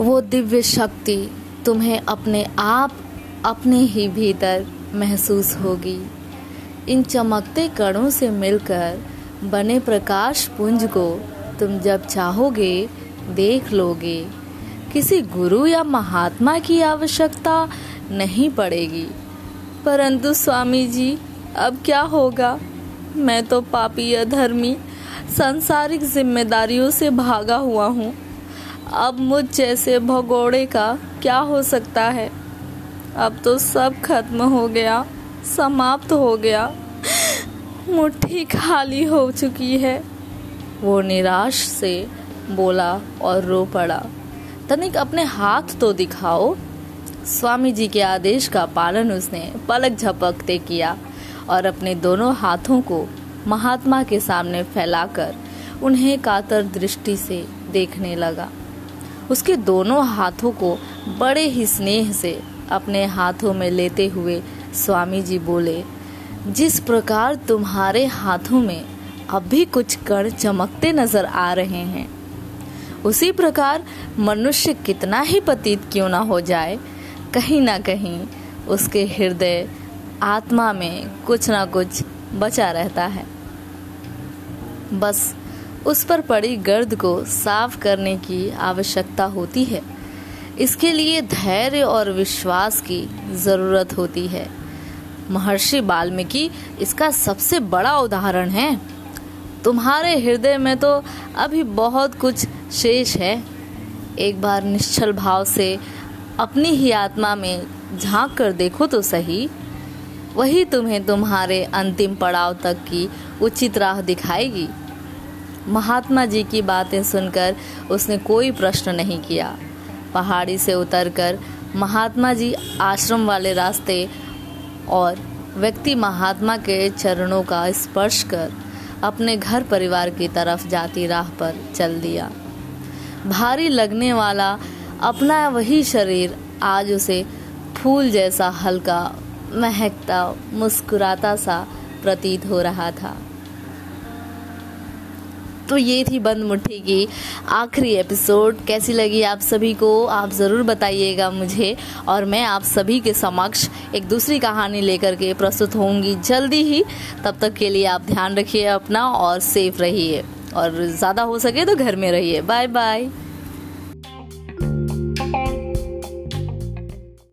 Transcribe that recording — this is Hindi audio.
वो दिव्य शक्ति तुम्हें अपने आप, अपने ही भीतर महसूस होगी। इन चमकते कणों से मिलकर बने प्रकाश पुंज को तुम जब चाहोगे, देख लोगे। किसी गुरु या महात्मा की आवश्यकता नहीं पड़ेगी। परंतु स्वामी जी अब क्या होगा? मैं तो पापी या धर्मी सांसारिक जिम्मेदारियों से भागा हुआ हूँ। अब मुझ जैसे भगोड़े का क्या हो सकता है? अब तो सब खत्म हो गया, समाप्त हो गया। मुट्ठी खाली हो चुकी है। वो निराश से बोला और रो पड़ा। तनिक अपने हाथ तो दिखाओ। स्वामी जी के आदेश का पालन उसने पलक झपकते किया और अपने दोनों हाथों को महात्मा के सामने फैलाकर उन्हें कातर दृष्टि से देखने लगा। उसके दोनों हाथों को बड़े ही स्नेह से अपने हाथों में लेते हुए स्वामी जी बोले, जिस प्रकार तुम्हारे हाथों में अब भी कुछ कण चमकते नज़र आ रहे हैं, उसी प्रकार मनुष्य कितना ही पतित क्यों ना हो जाए, कहीं ना कहीं उसके हृदय आत्मा में कुछ ना कुछ बचा रहता है। बस उस पर पड़ी गर्द को साफ़ करने की आवश्यकता होती है। इसके लिए धैर्य और विश्वास की ज़रूरत होती है। महर्षि वाल्मीकि इसका सबसे बड़ा उदाहरण है। तुम्हारे हृदय में तो अभी बहुत कुछ शेष है। एक बार निश्चल भाव से अपनी ही आत्मा में झाँक कर देखो तो सही। वही तुम्हें तुम्हारे अंतिम पड़ाव तक की उचित राह दिखाएगी। महात्मा जी की बातें सुनकर उसने कोई प्रश्न नहीं किया। पहाड़ी से उतरकर महात्मा जी आश्रम वाले रास्ते और व्यक्ति महात्मा के चरणों का स्पर्श कर अपने घर परिवार की तरफ़ जाती राह पर चल दिया। भारी लगने वाला अपना वही शरीर आज उसे फूल जैसा हल्का, महकता, मुस्कुराता सा प्रतीत हो रहा था। तो ये थी बंद मुट्ठी की आखिरी एपिसोड। कैसी लगी आप सभी को? आप ज़रूर बताइएगा मुझे और मैं आप सभी के समक्ष एक दूसरी कहानी लेकर के प्रस्तुत होंगी जल्दी ही। तब तक के लिए आप ध्यान रखिए अपना और सेफ़ रहिए। और ज़्यादा हो सके तो घर में रहिए। Bye bye